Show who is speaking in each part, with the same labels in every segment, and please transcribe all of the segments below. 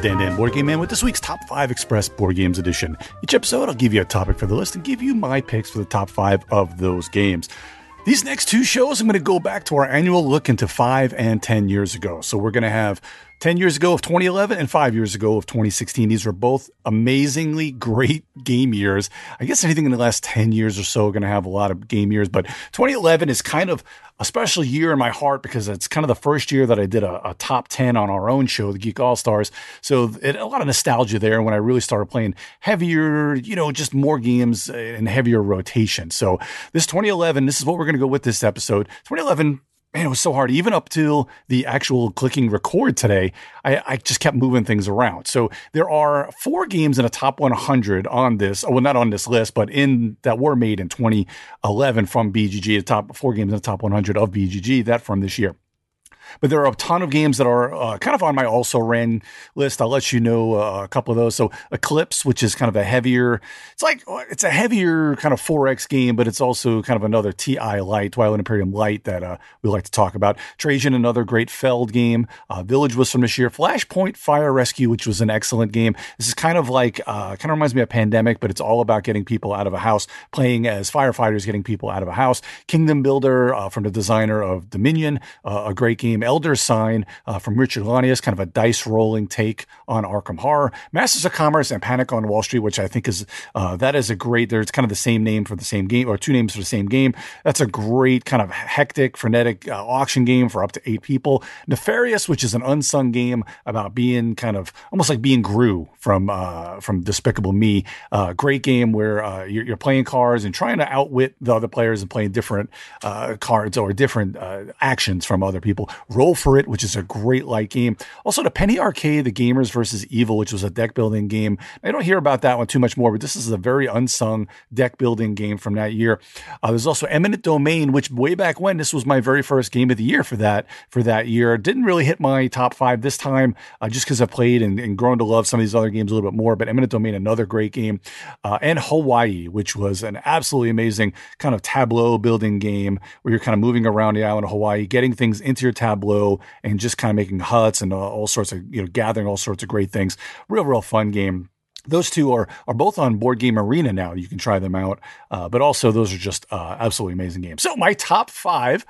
Speaker 1: Is Dan Dan Board Game Man with this week's Top 5 Express Board Games Edition. Each episode, I'll give you a topic for the list and give you my picks for the top five of those games. These next two shows, I'm going to go back to our annual look into five and 10 years ago. So we're going to have 10 years ago of 2011 and five years ago of 2016. These were both amazingly great game years. I guess anything in the last 10 years or so going to have a lot of game years, but 2011 is kind of a special year in my heart because it's kind of the first year that I did a, a top 10 on our own show, the Geek All Stars. So it, a lot of nostalgia there when I really started playing heavier, you know, just more games and heavier rotation. So this 2011, this is what we're going to go with this episode. 2011 man, it was so hard. Even up till the actual clicking record today, I, I, just kept moving things around. So there are four games in a top 100 on this. Oh, well, not on this list, but in that were made in 2011 from BGG. The top four games in the top 100 of BGG that from this year. But there are a ton of games that are uh, kind of on my also ran list. I'll let you know uh, a couple of those. So Eclipse, which is kind of a heavier, it's like it's a heavier kind of 4X game, but it's also kind of another TI light, Twilight Imperium light that uh, we like to talk about. Trajan, another great Feld game. Uh, Village was from this year. Flashpoint Fire Rescue, which was an excellent game. This is kind of like uh, kind of reminds me of Pandemic, but it's all about getting people out of a house, playing as firefighters, getting people out of a house. Kingdom Builder uh, from the designer of Dominion, a great game. Elder Sign uh, from Richard Launius, kind of a dice rolling take on Arkham Horror. Masters of Commerce and Panic on Wall Street, which I think is uh, that is a great. There's kind of the same name for the same game, or two names for the same game. That's a great kind of hectic, frenetic uh, auction game for up to eight people. Nefarious, which is an unsung game about being kind of almost like being Gru from uh, from Despicable Me. Uh, great game where uh, you're, you're, playing cards and trying to outwit the other players and playing different cards or different actions from other people. Roll for It, which is a great light game. Also, the Penny Arcade, the Gamers versus Evil, which was a deck building game. I don't hear about that one too much more, but this is a very unsung deck building game from that year. Uh, there's also Eminent Domain, which way back when this was my very first game of the year for that for that year. Didn't really hit my top five this time, uh, just because I've played and, and, grown to love some of these other games a little bit more. But Eminent Domain, another great game, uh, and Hawaii, which was an absolutely amazing kind of tableau building game where you're kind of moving around the island of Hawaii, getting things into your tableau and just kind of making huts and all sorts of, you know, gathering all sorts of great things. Real, real fun game. Those two are are both on board game arena now. You can try them out uh, but also those are just uh, absolutely amazing games. So my top five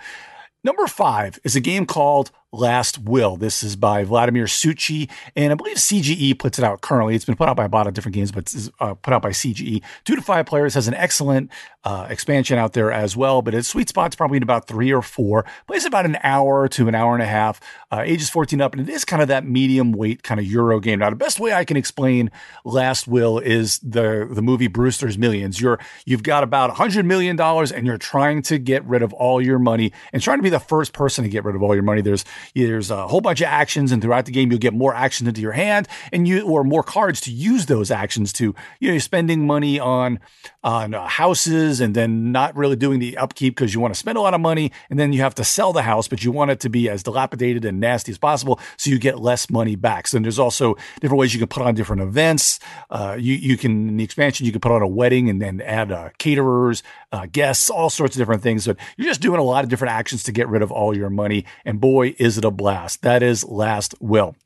Speaker 1: number five is a game called Last Will. This is by Vladimir Suchý, and I believe CGE puts it out currently. It's been put out by a lot of different games, but it's uh, put out by CGE. Two to five players has an excellent uh, expansion out there as well, but its sweet spot's probably in about three or four. Plays about an hour to an hour and a half. Uh, ages 14 up, and it is kind of that medium weight kind of Euro game. Now, the best way I can explain Last Will is the the movie Brewster's Millions. You're you've got about 100 million dollars, and you're trying to get rid of all your money and trying to be the first person to get rid of all your money. There's there's a whole bunch of actions, and throughout the game, you'll get more actions into your hand, and you or more cards to use those actions to. You know, you're spending money on on uh, houses, and then not really doing the upkeep because you want to spend a lot of money, and then you have to sell the house, but you want it to be as dilapidated and nasty as possible, so you get less money back. So there's also different ways you can put on different events. Uh, you you can in the expansion you can put on a wedding and then add uh, caterers, uh, guests, all sorts of different things. But you're just doing a lot of different actions to get rid of all your money. And boy, is it a blast! That is Last Will.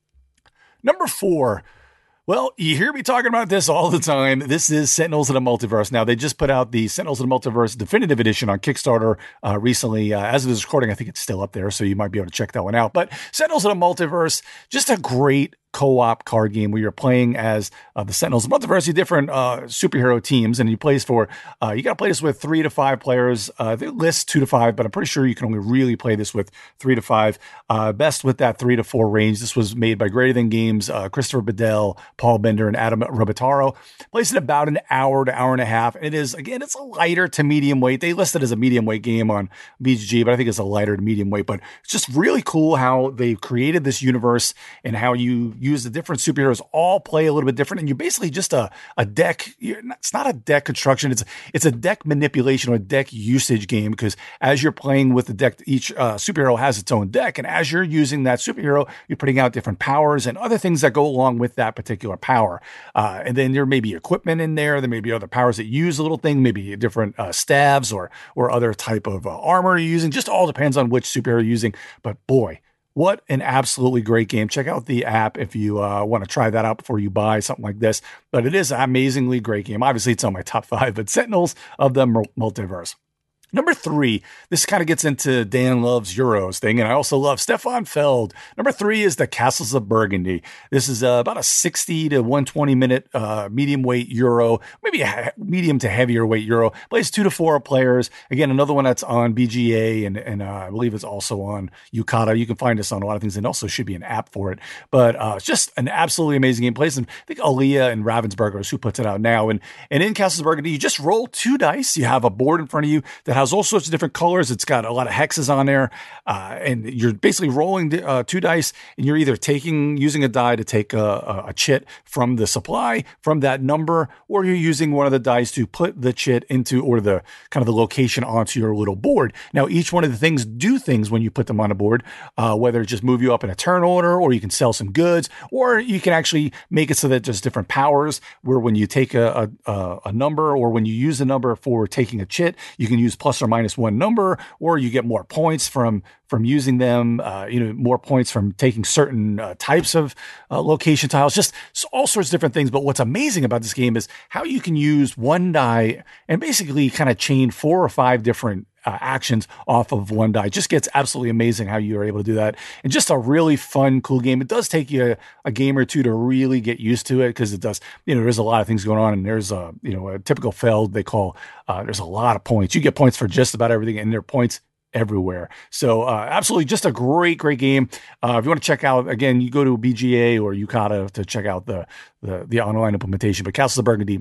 Speaker 1: Number four. Well, you hear me talking about this all the time. This is Sentinels of the Multiverse. Now, they just put out the Sentinels of the Multiverse Definitive Edition on Kickstarter uh, recently. Uh, as of this recording, I think it's still up there, so you might be able to check that one out. But Sentinels of the Multiverse, just a great co-op card game where you're playing as uh, the Sentinels, but multiversity different uh, superhero teams, and you plays for. Uh, you got to play this with three to five players. Uh, they list two to five, but I'm pretty sure you can only really play this with three to five. Uh, best with that three to four range. This was made by Greater Than Games, uh, Christopher Badell, Paul Bender, and Adam Rebottaro. Plays in about an hour to hour and a half. And it is again, it's a lighter to medium weight. They list it as a medium weight game on BGG, but I think it's a lighter to medium weight. But it's just really cool how they've created this universe and how you use the different superheroes all play a little bit different, and you're basically just a a deck. It's not a deck construction. It's it's a deck manipulation or deck usage game because as you're playing with the deck, each uh, superhero has its own deck, and as you're using that superhero, you're putting out different powers and other things that go along with that particular power. Uh, and then there may be equipment in there. There may be other powers that use a little thing, maybe different uh, staves or or other type of uh, armor you're using. Just all depends on which superhero you're using. But boy, what an absolutely great game. Check out the app if you uh, want to try that out before you buy something like this. But it is an amazingly great game. Obviously, it's on my top five, but Sentinels of the Multiverse. Number three, this kind of gets into Dan loves Euros thing, and I also love Stefan Feld. Number three is the Castles of Burgundy. This is uh, about a 60 to 120 minute uh, medium weight Euro, maybe a medium to heavier weight Euro. Plays two to four players. Again, another one that's on BGA, and, and uh, I believe it's also on Yucata. You can find us on a lot of things, and also should be an app for it. But uh, it's just an absolutely amazing game. Plays, and I think alea and Ravensburger is who puts it out now. And, and in Castles of Burgundy, you just roll two dice. You have a board in front of you that has has all sorts of different colors. It's got a lot of hexes on there, uh, and you're basically rolling uh, two dice, and you're either taking using a die to take a, a, chit from the supply from that number, or you're using one of the dice to put the chit into or the kind of the location onto your little board. Now, each one of the things do things when you put them on a board, uh, whether it just move you up in a turn order, or you can sell some goods, or you can actually make it so that there's different powers. Where when you take a, a, a number, or when you use a number for taking a chit, you can use plus or minus one number, or you get more points from from using them. Uh, you know, more points from taking certain uh, types of uh, location tiles. Just all sorts of different things. But what's amazing about this game is how you can use one die and basically kind of chain four or five different uh, actions off of one die. It just gets absolutely amazing how you are able to do that. And just a really fun, cool game. It does take you a, a game or two to really get used to it because it does, you know, there's a lot of things going on and there's a, you know, a typical Feld they call, uh, there's a lot of points. You get points for just about everything and there are points everywhere. So uh, absolutely just a great, great game. Uh, if you want to check out, again, you go to BGA or Yucata to check out the, the, the online implementation, but Castles of Burgundy,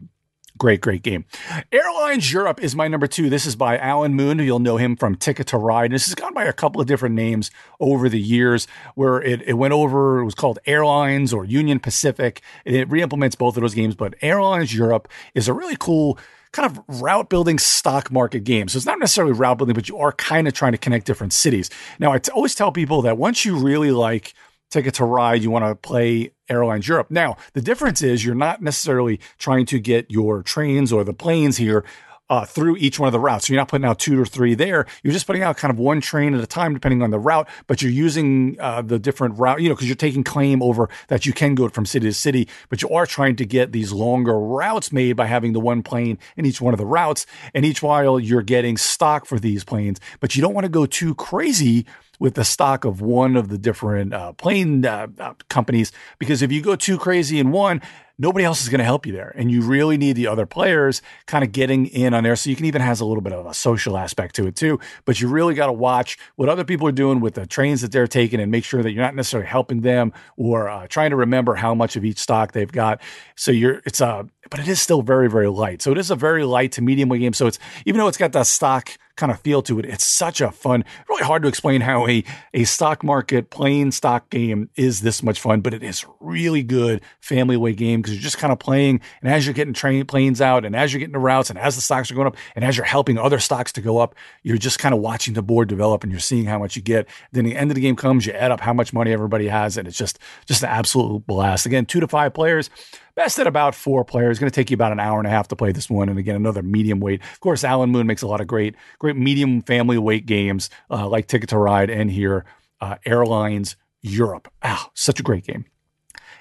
Speaker 1: Great, great game. Airlines Europe is my number two. This is by Alan Moon. You'll know him from Ticket to Ride. This has gone by a couple of different names over the years where it, it went over, it was called Airlines or Union Pacific. It re-implements both of those games, but Airlines Europe is a really cool kind of route building stock market game. So it's not necessarily route building, but you are kind of trying to connect different cities. Now, I t- always tell people that once you really like Ticket to Ride, you want to play Airlines Europe. Now, the difference is you're not necessarily trying to get your trains or the planes here uh, through each one of the routes. So you're not putting out two or three there. You're just putting out kind of one train at a time, depending on the route. But you're using uh, the different route, you know, because you're taking claim over that you can go from city to city. But you are trying to get these longer routes made by having the one plane in each one of the routes. And each while you're getting stock for these planes, but you don't want to go too crazy with the stock of one of the different uh, plane uh, uh, companies because if you go too crazy in one, nobody else is going to help you there. And you really need the other players kind of getting in on there. So you can even has a little bit of a social aspect to it too. But you really got to watch what other people are doing with the trains that they're taking and make sure that you're not necessarily helping them or uh, trying to remember how much of each stock they've got. So you're, it's a, but it is still very, very light. So it is a very light to medium weight game. So it's, even though it's got that stock kind of feel to it. It's such a fun, really hard to explain how a, a stock market playing stock game is this much fun, but it is really good family way game because you're just kind of playing. And as you're getting train planes out and as you're getting the routes and as the stocks are going up and as you're helping other stocks to go up, you're just kind of watching the board develop and you're seeing how much you get. Then the end of the game comes, you add up how much money everybody has, and it's just just an absolute blast. Again, two to five players. Best at about four players. Going to take you about an hour and a half to play this one. And again, another medium weight. Of course, Alan Moon makes a lot of great, great medium family weight games uh, like Ticket to Ride and here uh, Airlines Europe. Ah, such a great game.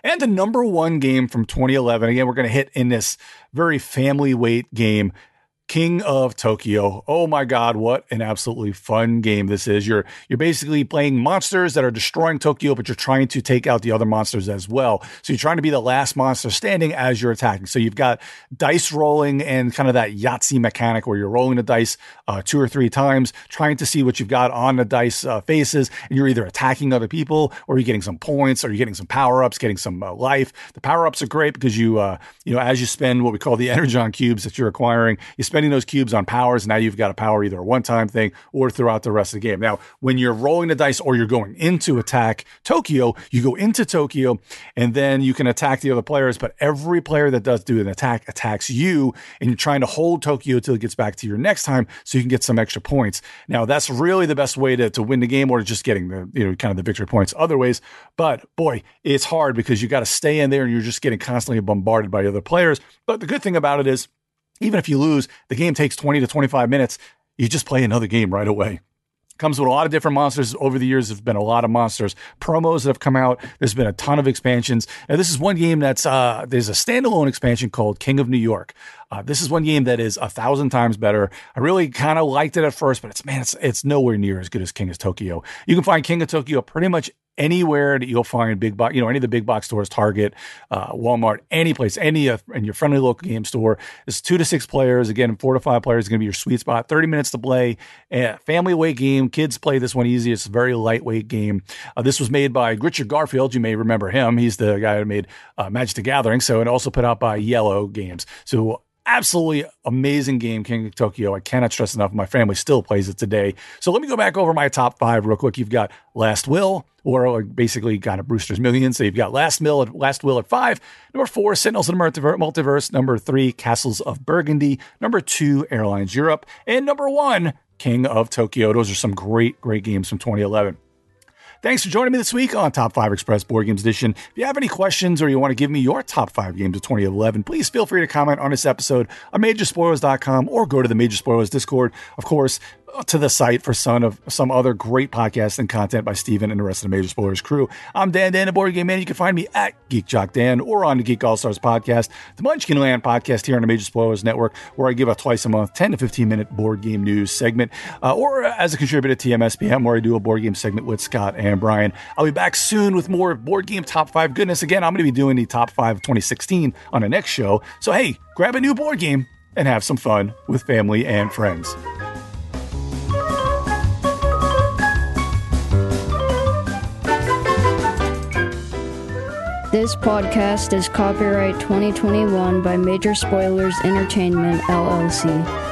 Speaker 1: And the number one game from 2011. Again, we're going to hit in this very family weight game. King of Tokyo. Oh my God, what an absolutely fun game this is. You're you're basically playing monsters that are destroying Tokyo, but you're trying to take out the other monsters as well. So you're trying to be the last monster standing as you're attacking. So you've got dice rolling and kind of that Yahtzee mechanic where you're rolling the dice uh, two or three times, trying to see what you've got on the dice uh, faces, and you're either attacking other people or you're getting some points or you're getting some power ups, getting some uh, life. The power ups are great because you uh, you know as you spend what we call the energon cubes that you're acquiring, you spending those cubes on powers. Now you've got a power either a one time thing or throughout the rest of the game. Now, when you're rolling the dice or you're going into attack Tokyo, you go into Tokyo and then you can attack the other players. But every player that does do an attack attacks you, and you're trying to hold Tokyo until it gets back to your next time so you can get some extra points. Now, that's really the best way to, to win the game or just getting the, you know, kind of the victory points other ways. But boy, it's hard because you got to stay in there and you're just getting constantly bombarded by other players. But the good thing about it is, even if you lose, the game takes 20 to 25 minutes. You just play another game right away. Comes with a lot of different monsters. Over the years, there's been a lot of monsters promos that have come out. There's been a ton of expansions. And this is one game that's uh, there's a standalone expansion called King of New York. Uh, this is one game that is a thousand times better. I really kind of liked it at first, but it's man, it's it's nowhere near as good as King of Tokyo. You can find King of Tokyo pretty much anywhere that you'll find big box, you know, any of the big box stores, Target, uh, Walmart, any place, any uh, in your friendly local game store. It's two to six players. Again, four to five players is going to be your sweet spot. 30 minutes to play. Uh, family weight game. Kids play this one easy. It's a very lightweight game. Uh, this was made by Richard Garfield. You may remember him. He's the guy who made uh, Magic the Gathering. So, and also put out by IELLO Games. So, absolutely amazing game, King of Tokyo. I cannot stress enough. My family still plays it today. So let me go back over my top five real quick. You've got Last Will, or basically kind of Brewster's Million. So you've got Last Mill at Last Will at five. Number four, Sentinels of the Multiverse. Number three, Castles of Burgundy. Number two, Airlines Europe. And number one, King of Tokyo. Those are some great, great games from 2011. Thanks for joining me this week on Top 5 Express Board Games Edition. If you have any questions or you want to give me your top five games of 2011, please feel free to comment on this episode on Majorspoilers.com or go to the Major Spoilers Discord. Of course, to the site for some of some other great podcasts and content by Steven and the rest of the Major Spoilers crew. I'm Dan Dan, the Board Game Man. You can find me at Geek Jock Dan or on the Geek All Stars podcast, the Munchkin Land podcast here on the Major Spoilers Network, where I give a twice a month 10 to 15 minute board game news segment, uh, or as a contributor to TMSPM, where I do a board game segment with Scott and Brian. I'll be back soon with more board game top five goodness. Again, I'm going to be doing the top five of 2016 on the next show. So, hey, grab a new board game and have some fun with family and friends.
Speaker 2: This podcast is copyright 2021 by Major Spoilers Entertainment, LLC.